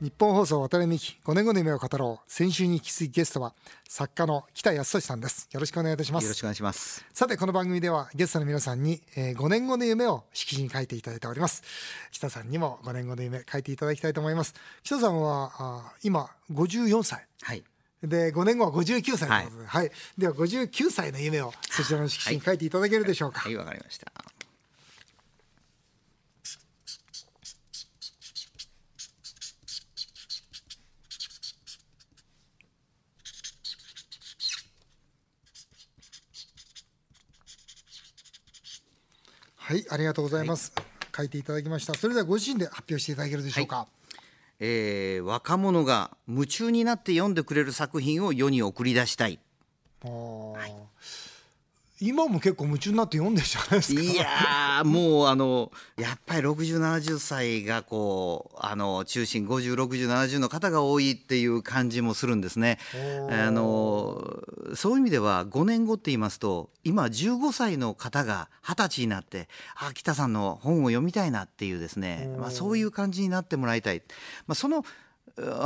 日本放送渡辺美希5年後の夢を語ろう。先週に引き続きゲストは作家の北康俊さんです。よろしくお願いいたします。よろしくお願いします。さてこの番組ではゲストの皆さんに、えー、5年後の夢を色紙に書いていただいております。北さんにも5年後の夢書いていただきたいと思います。北さんはあ今54歳。はい。で5年後は59歳ということで、はい、はい、では59歳の夢をそちらの色紙に書いていただけるでしょうか。はいわ、はい、かりましたはいありがとうございます、はい、書いていただきました。それではご自身で発表していただけるでしょうか、はい、えー、若者が夢中になって読んでくれる作品を世に送り出したい。はい今も結構夢中になって読んでるじゃないですか。いやもうあのやっぱり6070歳がこうあの中心506070の方が多いっていう感じもするんですね。あのそういう意味では5年後って言いますと今15歳の方が20歳になってあ北さんの本を読みたいなっていうですね、まあ、そういう感じになってもらいたい、まあ、その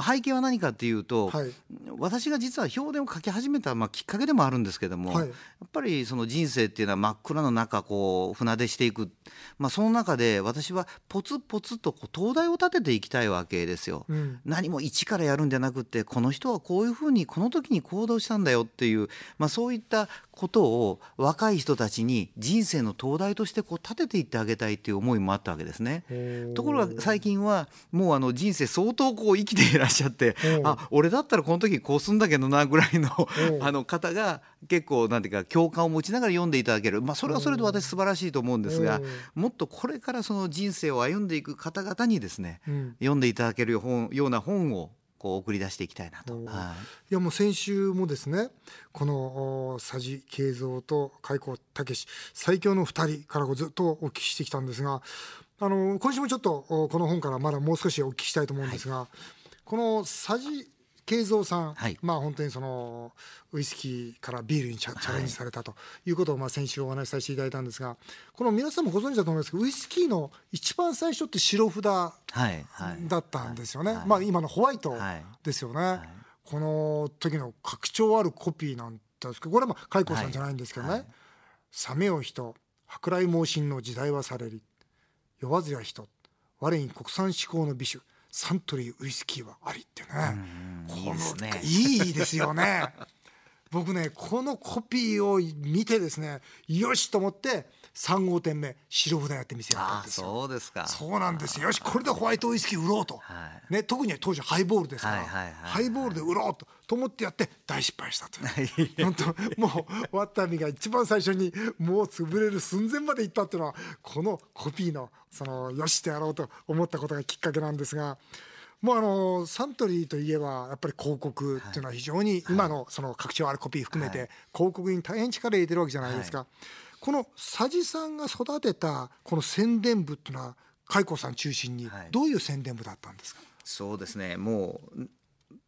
背景は何かっていうと、はい、私が実は評伝を書き始めた、まあ、きっかけでもあるんですけども、はい、やっぱりその人生っていうのは真っ暗の中こう船出していく、まあ、その中で私はポツポツとこう灯台を立てていきたいわけですよ。うん、何も一からやるんじゃなくてこの人はこういうふうにこの時に行動したんだよっていう、まあ、そういったことを若い人たちに人生の灯台としてこう立てていってあげたいっていう思いもあったわけですね。ところが最近はもうあの人生相当こう生きていらっしゃってあ俺だったらこの時こうすんだけどなぐらいのあの方が結構なんていうか共感を持ちながら読んでいただける、まあ、それはそれで私素晴らしいと思うんですがもっとこれからその人生を歩んでいく方々にですね、読んでいただけるような本をこう送り出していきたいなと。はい、いやもう先週もですねこの佐治慶三と開口武最強の2人からずっとお聞きしてきたんですがあの今週もちょっとこの本からまだもう少しお聞きしたいと思うんですが、はい、この佐治慶三さん、はい、まあ本当にそのウイスキーからビールにチャチャレンジされたということをまあ先週お話しさせていただいたんですがこの皆さんもご存知だと思いますけどウイスキーの一番最初って白札だったんですよね、まあ今のホワイトですよね、この時の格調あるコピーなんですけどこれはまあ開口さんじゃないんですけどね「サメを人舶来猛進の時代はされり酔わずや人我に国産志向の美酒サントリーウイスキーはありってね。このいいですよね僕ねこのコピーを見てですねよしと思って3号店目白札やって店やったんですよ。そうですか。そうなんです。よよしこれでホワイトウイスキー売ろうと、はい、ね、特に当時ハイボールですから、はいはいはいはい、ハイボールで売ろうと。と思ってやって大失敗したという。本当もうワッタミが一番最初にもう潰れる寸前まで行ったっていうのはこのコピーのそのよしってやろうと思ったことがきっかけなんですが。もうあのサントリーといえばやっぱり広告っていうのは非常に今のその拡張あるコピー含めて広告に大変力入れてるわけじゃないですか。この佐治さんが育てたこの宣伝部っていうのは海子さん中心にどういう宣伝部だったんですか、はい、そうですね。もう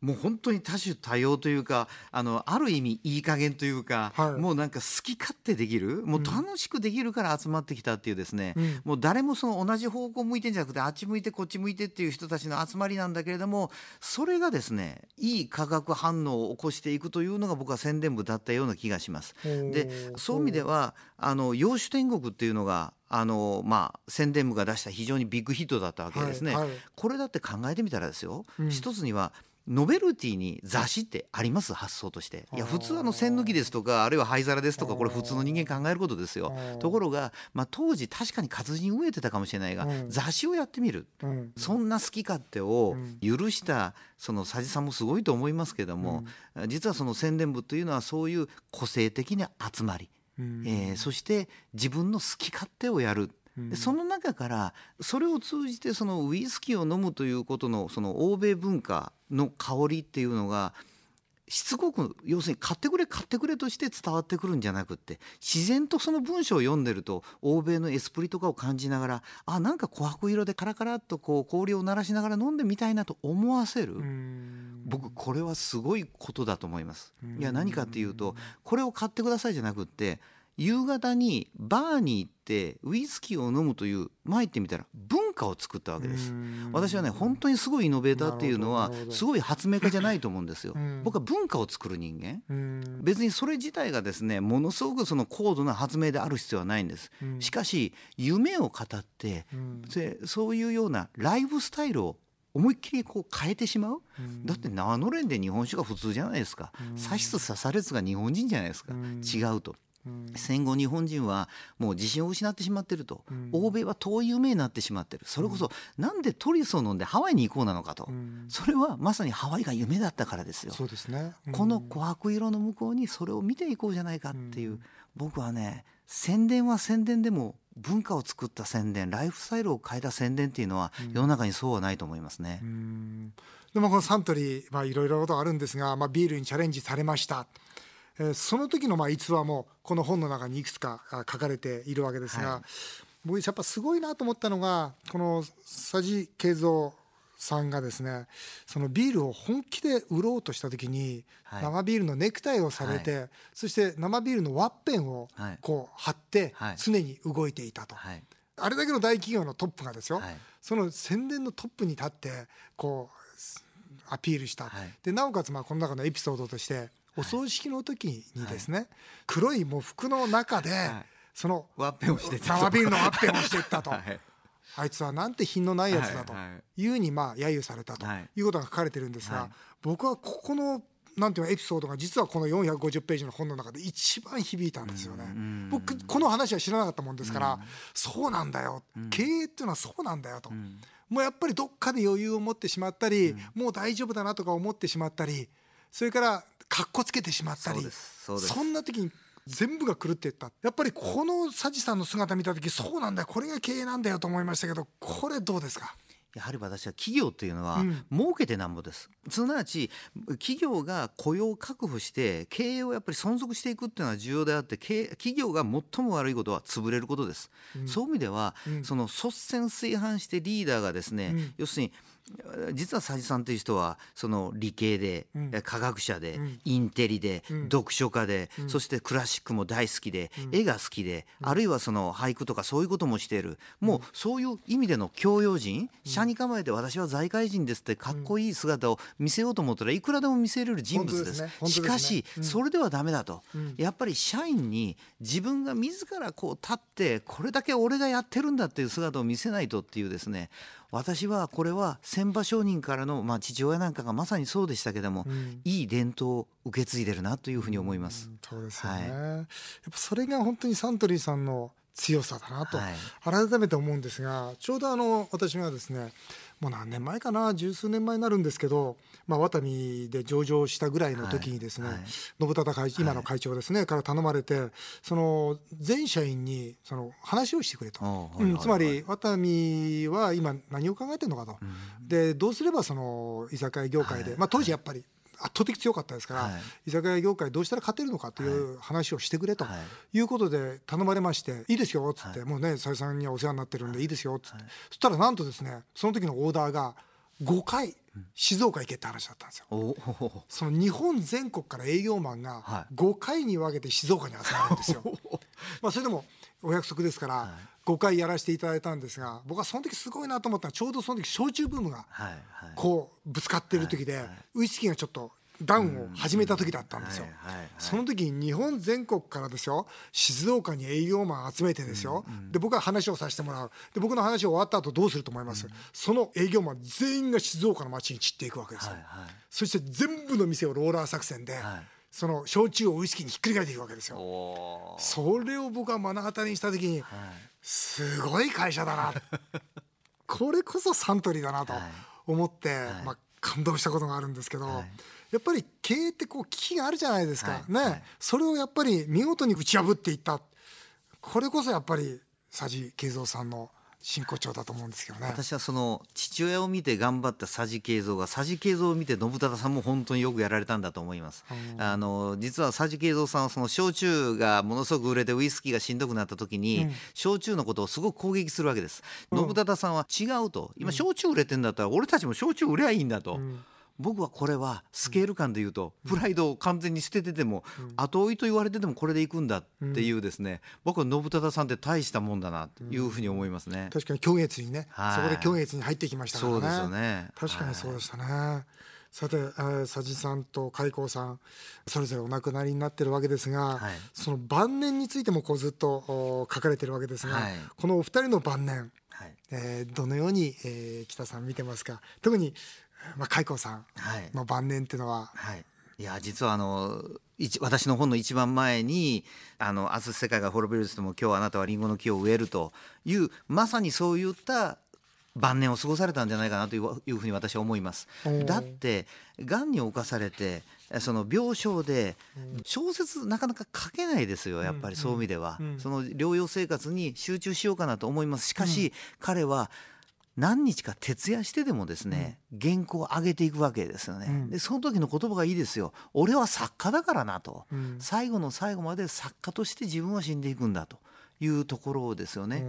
もう本当に多種多様というかあのある意味いい加減というか、はい、もうなんか好き勝手できるもう楽しくできるから集まってきたっていうですね、うん、もう誰もその同じ方向向いてんじゃなくてあっち向いてこっち向いてっていう人たちの集まりなんだけれどもそれがですねいい化学反応を起こしていくというのが僕は宣伝部だったような気がします。でそういう意味ではあの洋酒天国っていうのがあのまあ、宣伝部が出した非常にビッグヒットだったわけですね、はいはい、これだって考えてみたらですよ、うん、一つにはノベルティに雑誌ってあります？発想として。いや普通あの栓抜きですとかあるいは灰皿ですとかこれ普通の人間考えることですよ。ところが、まあ、当時確かに活字に飢えてたかもしれないが、雑誌をやってみる、そんな好き勝手を許したその佐治さんもすごいと思いますけども、実はその宣伝部というのはそういう個性的な集まり、えー、そして自分の好き勝手をやるでその中からそれを通じてそのウイスキーを飲むということのその欧米文化の香りっていうのがしつこく要するに買ってくれ買ってくれとして伝わってくるんじゃなくって自然とその文章を読んでると欧米のエスプリとかを感じながらあなんか琥珀色でカラカラっとこう氷を鳴らしながら飲んでみたいなと思わせる僕これはすごいことだと思います。いや何かっていうとこれを買ってくださいじゃなくって夕方にバーに行ってウイスキーを飲むという前言ってみたら文化を作ったわけです。私はね本当にすごいイノベーターっていうのはすごい発明家じゃないと思うんですよ。僕は文化を作る人間。別にそれ自体がですねものすごくその高度な発明である必要はないんです。しかし夢を語ってそういうようなライフスタイルを思いっきりこう変えてしまう、うん、だって長野連で日本酒が普通じゃないですか、うん、刺しつ刺されつが日本人じゃないですか、うん、違うと。戦後日本人はもう自信を失ってしまってると、欧米は遠い夢になってしまってる。それこそなんでトリスを飲んでハワイに行こうなのかと、それはまさにハワイが夢だったからですよ。そうですね、この琥珀色の向こうにそれを見ていこうじゃないかっていう、僕はね宣伝は宣伝でも文化を作った宣伝ライフスタイルを変えた宣伝っていうのは世の中にそうはないと思いますね。でもこのサントリー、まあ、いろいろなことあるんですが、まあ、ビールにチャレンジされました。えー、その時のまあ逸話もこの本の中にいくつか書かれているわけですが、はい、僕やっぱすごいなと思ったのがこの佐治慶三さんがですねそのビールを本気で売ろうとした時に、はい、生ビールのネクタイをされて、はい、そして生ビールのワッペンをこう貼って常に動いていたと、はい、あれだけの大企業のトップがですよ、その宣伝のトップに立ってこうアピールした、でなおかつまあこの中のエピソードとしてお葬式の時にですね、黒いもう服の中で、そのワッペンをして生ビールのワッペンをしていったと。あいつはなんて品のないやつだと。い。うふうにまあ揶揄されたと。い。うことが書かれてるんですが、僕はここのなんていうエピソードが実はこの450ページの本の中で一番響いたんですよね。僕この話は知らなかったもんですから、そうなんだよ、経営っていうのはそうなんだよと、もうやっぱりどっかで余裕を持ってしまったり、もう大丈夫だなとか思ってしまったりそれからかっこつけてしまったりそんな時に全部が狂っていった。やっぱりこの佐治さんの姿見た時そうなんだよこれが経営なんだよと思いましたけどこれどうですか？やはり私は企業というのは儲けてなんぼです、うん、すなわち企業が雇用を確保して経営をやっぱり存続していくっていうのは重要であって企業が最も悪いことは潰れることです、うん、そういう意味では、うん、その率先垂範してリーダーがですね、要するに実は佐治さんという人はその理系で、うん、科学者で、うん、インテリで、うん、読書家で、そしてクラシックも大好きで、絵が好きで、あるいはその俳句とかそういうこともしている。もうそういう意味での教養人社に構えて私は財界人ですってかっこいい姿を見せようと思ったらいくらでも見せれる人物です。ですね、しかし、それではダメだと、やっぱり社員に自分が自らこう立ってこれだけ俺がやってるんだっていう姿を見せないとっていうですね私はこれは千場商人からの、まあ、父親なんかがまさにそうでしたけども、うん、いい伝統を受け継いでるなというふうに思います。うん、そうですよね、はい、やっぱそれが本当にサントリーさんの強さだなと、改めて思うんですがちょうどあの私がですねもう何年前かな十数年前になるんですけど、まあ、ワタミで上場したぐらいの時にですね、信忠会今の会長ですね、はい、から頼まれてその全社員にその話をしてくれと、うん、つまりワタミは今何を考えてるのかと、うん、でどうすればその居酒屋業界で、まあ、当時やっぱり圧倒的強かったですから、はい、居酒屋業界どうしたら勝てるのかという話をしてくれとい。うことで頼まれまして「いいですよ」っつって、もうね佐々さんにはお世話になってるんでい。いですよっつって、そしたらなんとですねその時のオーダーが5回静岡行けって話だったんですよ。その日本全国から営業マンが5回に分けて静岡に集まるんですよ。まあそれでもお約束ですから、5回やらせていただいたんですが僕はその時すごいなと思ったのはちょうどその時焼酎ブームがこうぶつかってる時で、ウイスキーがちょっとダウンを始めた時だったんですよ、その時に日本全国からですよ。静岡に営業マン集めてですよ、で僕は話をさせてもらう。で僕の話終わった後どうすると思います、その営業マン全員が静岡の街に散っていくわけですよ、そして全部の店をローラー作戦で、その焼酎をウイスキーにひっくり返っていくわけですよ。それを僕は目の当たりにした時に、すごい会社だな。これこそサントリーだなと思って、はい、まあ、感動したことがあるんですけど、はい、やっぱり経営ってこう危機があるじゃないですか、はい、ね、それをやっぱり見事に打ち破っていった。これこそやっぱり佐治慶三さんの真骨頂だと思うんですけどね。私はその父親を見て頑張った佐治慶三が佐治慶三を見て信忠さんも本当によくやられたんだと思います、あの実は佐治慶三さんはその焼酎がものすごく売れてウイスキーがしんどくなった時に、うん、焼酎のことをすごく攻撃するわけです、うん、信忠さんは違うと。今焼酎売れてんだったら俺たちも焼酎売ればいいんだと、うん僕はこれはスケール感で言うと、プライドを完全に捨ててても、後追いと言われててもこれでいくんだっていうですね、僕は信忠さんって大したもんだなというふうに思いますね。確かに狂月にね、そこで狂月に入ってきましたから。ね。そうですよね。確かにそうでしたね。さて、えー、佐治さんと開光さんそれぞれお亡くなりになってるわけですが、はい、その晩年についてもこうずっと書かれてるわけですが、はい、このお二人の晩年、はい、えー、どのように、えー、北さん見てますか？特に、まあ、開光さんの晩年っていうのは、はい。いや実はあの私の本の一番前に「あの明日世界が滅びるとも今日あなたはリンゴの木を植える」というまさにそういった晩年を過ごされたんじゃないかなというふうに私は思います。だってがんに侵されてその病床で小説なかなか書けないですよやっぱりそういう意味では、その療養生活に集中しようかなと思います。しかし、彼は何日か徹夜してでもですね、原稿を上げていくわけですよね、でその時の言葉がいいですよ。俺は作家だからなと、最後の最後まで作家として自分は死んでいくんだと。いうところですよね。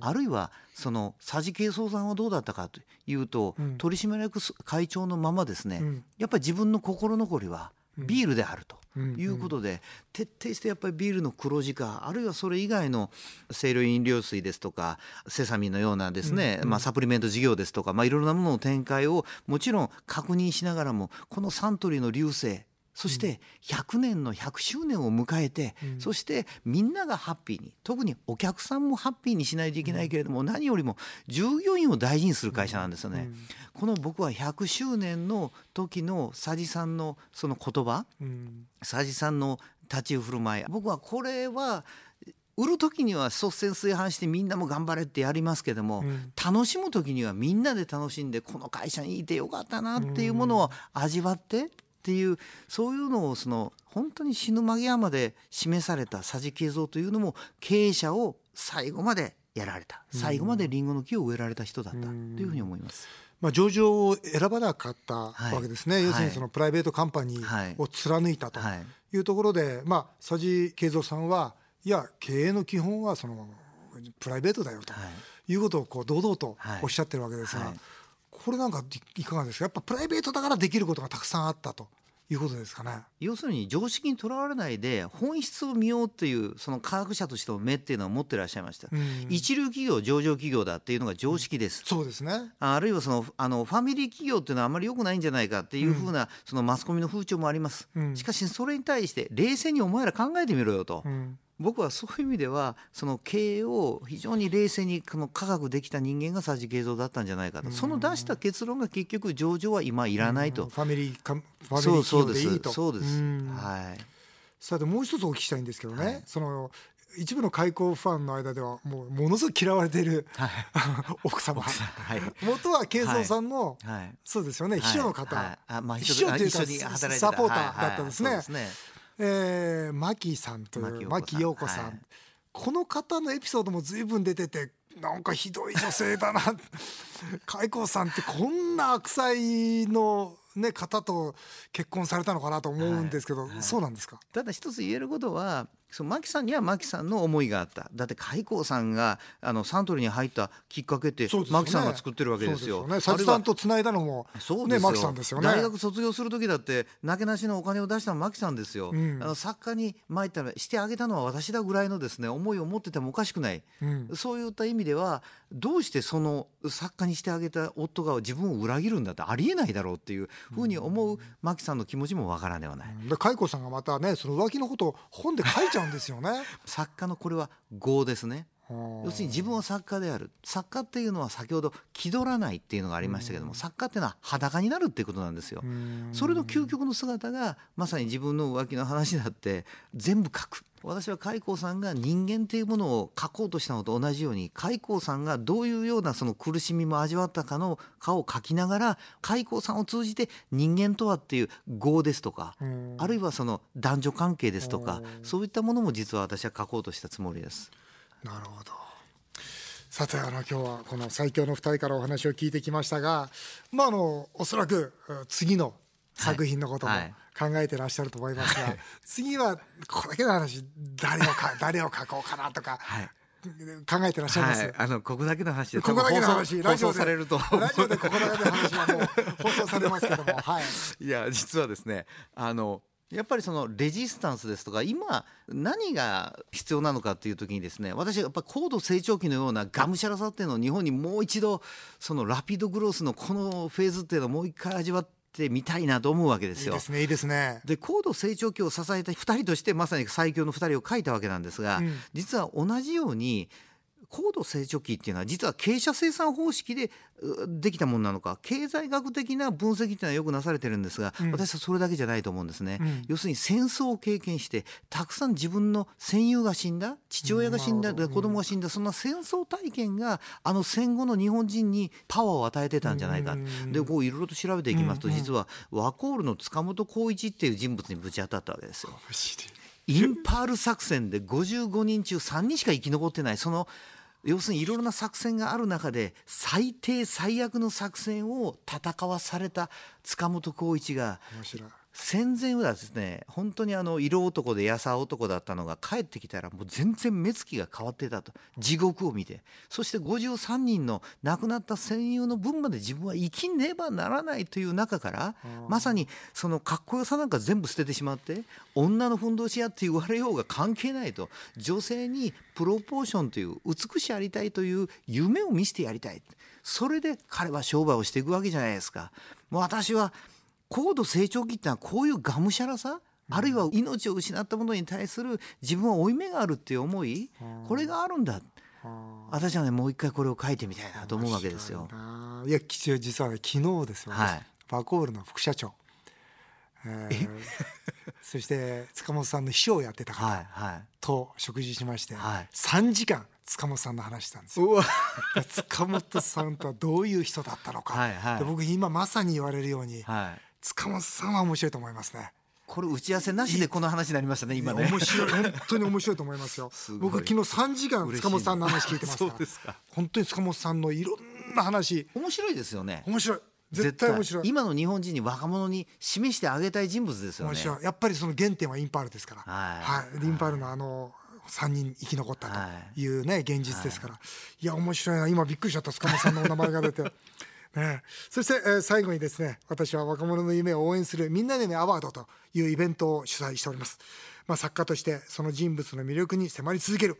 あるいはその佐治慶三さんはどうだったかというと、うん、取締役会長のままですね、うん、やっぱり自分の心残りはビールであると。いうことで、徹底してやっぱりビールの黒字化あるいはそれ以外の清涼飲料水ですとかセサミンのようなですね、まあ、サプリメント事業ですとか、まあ、いろいろなものの展開をもちろん確認しながらもこのサントリーの流星そして100年の100周年を迎えて、うん、そしてみんながハッピーに特にお客さんもハッピーにしないといけないけれども、うん、何よりも従業員を大事にする会社なんですよね。うん、この僕は100周年の時の佐治さんのその言葉、佐治さんの立ち振る舞い僕はこれは売る時には率先垂範してみんなも頑張れってやりますけども、うん、楽しむ時にはみんなで楽しんでこの会社にいてよかったなっていうものを味わってっていうそういうのをその本当に死ぬ間際まで示された佐治慶三というのも経営者を最後までやられた。最後までリンゴの木を植えられた人だった。というふうに思います。まあ、上場を選ばなかったわけですね、はい、要するにそのプライベートカンパニーを貫いたとい。うところで、まあ、佐治慶三さんはいや経営の基本はそのプライベートだよとい。うことをこう堂々とおっしゃってるわけですが、はいはいこれなんかいかがですか？やっぱプライベートだからできることがたくさんあったと。いうことですかね。要するに常識にとらわれないで本質を見ようっていうその科学者としての目っていうのを持ってらっしゃいました、うん、一流企業上場企業だっていうのが常識です、うん、そうですね。あるいはそのあのファミリー企業っていうのはあまり良くないんじゃないかっていうふうな、そのマスコミの風潮もあります、うん、しかしそれに対して冷静にお前ら考えてみろよと、僕はそういう意味ではその経営を非常に冷静にこの科学できた人間が佐治慶三だったんじゃないかと、その出した結論が結局上場は今いらないと、ファミリーファミリー企業でいいと。そうです。はい。さてもう一つお聞きしたいんですけどね、はい、その一部の開口ファンの間ではもうものすごく嫌われている、はい、奥様、はい、元は慶三さんの、はい、そうですよね。秘書の方、はい。あまあ、秘書というかサポーターだったんですね。えー、マキさんという牧陽子さん、はい、この方のエピソードも随分出ててなんかひどい女性だな。開口さんってこんな悪妻のね、方と結婚されたのかなと思うんですけど、はい。はい、そうなんですか？ただ一つ言えることはその牧さんには牧さんの思いがあった。だって開光さんがあのサントリーに入ったきっかけって牧、さんが作ってるわけですよ。ね、佐々さんとつないだのも、ね、牧さんですよね。大学卒業する時だってなけなしのお金を出したの牧さんですよ。うん、あの作家に参ったらしてあげたのは私だぐらいのですね思いを持っててもおかしくない、うん、そういった意味ではどうしてその作家にしてあげた夫が自分を裏切るんだってありえないだろうっていうふうに思う牧さんの気持ちもわからんではない。で開子さんがまたねその浮気のことを本で書いちゃうんですよね。作家のこれは業ですね。要するに自分は作家である。作家っていうのは先ほど気取らないっていうのがありましたけども、作家っていうのは裸になるっていうことなんですよ。それの究極の姿がまさに自分の浮気の話だって全部書く。私は開光さんが人間っていうものを書こうとしたのと同じように開光さんがどういうようなその苦しみも味わったかの顔を書きながら開光さんを通じて人間とはっていう業ですとかあるいはその男女関係ですとかそういったものも実は私は書こうとしたつもりです。なるほど。さてあの今日はこの最強の2人からお話を聞いてきましたがまああのおそらく次の作品のことも、はい。考えてらっしゃると思いますが、次はこれだけの話誰をか 誰を書こうかなとか、はい、考えてらっしゃいます、はい、あのここだけの話でここだけの話ラジオされるとラジオでここだけの話はもう放送されますけども、はい、いや実はですねあのやっぱりそのレジスタンスですとか今何が必要なのかっていう時にですね私はやっぱ高度成長期のようながむしゃらさっていうのを日本にもう一度そのラピードグロースのこのフェーズっていうのをもう一回味わってみたいなと思うわけですよ。いいですねいいですね。で高度成長期を支えた2人としてまさに最強の2人を書いたわけなんですが、うん、実は同じように高度成長期っていうのは実は傾斜生産方式でできたものなのか経済学的な分析っていうのはよくなされてるんですが、うん、私はそれだけじゃないと思うんですね、うん、要するに戦争を経験してたくさん自分の戦友が死んだ父親が死んだ、うん、子供が死んだそんな戦争体験があの戦後の日本人にパワーを与えてたんじゃないか、でこういろいろと調べていきますと、実はワコールの塚本浩一っていう人物にぶち当たったわけですよ。インパール作戦で55人中3人しか生き残ってない。その要するにいろいろな作戦がある中で最低最悪の作戦を戦わされた塚本浩一が戦前はですね本当にあの色男で優男だったのが帰ってきたらもう全然目つきが変わってたと。地獄を見て。そして53人の亡くなった戦友の分まで自分は生きねばならないという中からまさにそのかっこよさなんか全部捨ててしまって女のふんどし屋って言われようが関係ないと。女性にプロポーションという美しありたいという夢を見せてやりたい。それで彼は商売をしていくわけじゃないですか。もう私は高度成長期ってのはこういうがむしゃらさあるいは命を失ったものに対する自分は負い目があるっていう思いこれがあるんだ。私はねもう一回これを書いてみたいなと思うわけですよ。いや実はね昨日ですよ、はい、バコールの副社長、えー、そして塚本さんの秘書をやってた方と食事しまして、はい、3時間塚本さんの話したんですよ。塚本さんとはどういう人だったのか、はいはい、で僕今まさに言われるように、はい塚本さんは面白いと思いますね。これ打ち合わせなしでこの話になりましたね今ね。面白い。本当に面白いと思いますよ。僕昨日三時間塚本さんの話聞いてますから。本当に塚本さんのいろんな話。面白いですよね。面白い。絶対面白い。今の日本人に若者に示してあげたい人物ですよね。やっぱりその原点はインパールですから。はい、はい、インパールのあの3人生き残ったというね、現実ですから、いや面白いな。今びっくりしちゃった。塚本さんのお名前が出て ね、そして、えー、最後にですね私は若者の夢を応援するみんなでねアワードというイベントを主催しております、まあ、作家としてその人物の魅力に迫り続ける、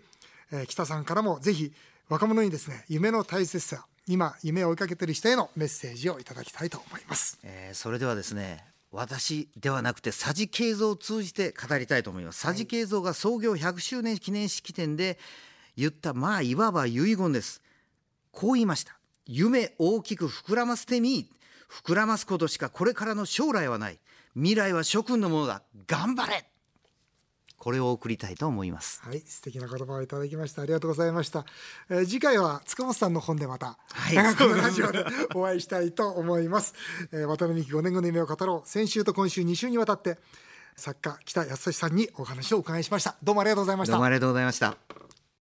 えー、北さんからもぜひ若者にですね夢の大切さ今夢を追いかけている人へのメッセージをいただきたいと思います、えー、それではですね私ではなくて佐治慶三を通じて語りたいと思います。佐治慶三が創業100周年記念式典で言ったまあいわば遺言です。こう言いました夢大きく膨らませてみ膨らますことしかこれからの将来はない。未来は諸君のものだ。頑張れ。これを送りたいと思います。はい素敵な言葉をいただきました。ありがとうございました、えー、次回は塚本さんの本でまた、はい、このラジオでお会いしたいと思います、えー、渡辺美希5年後の夢を語ろう。先週と今週2週にわたって作家北康さんにお話をお伺いしました。どうもありがとうございました。どうもありがとうございました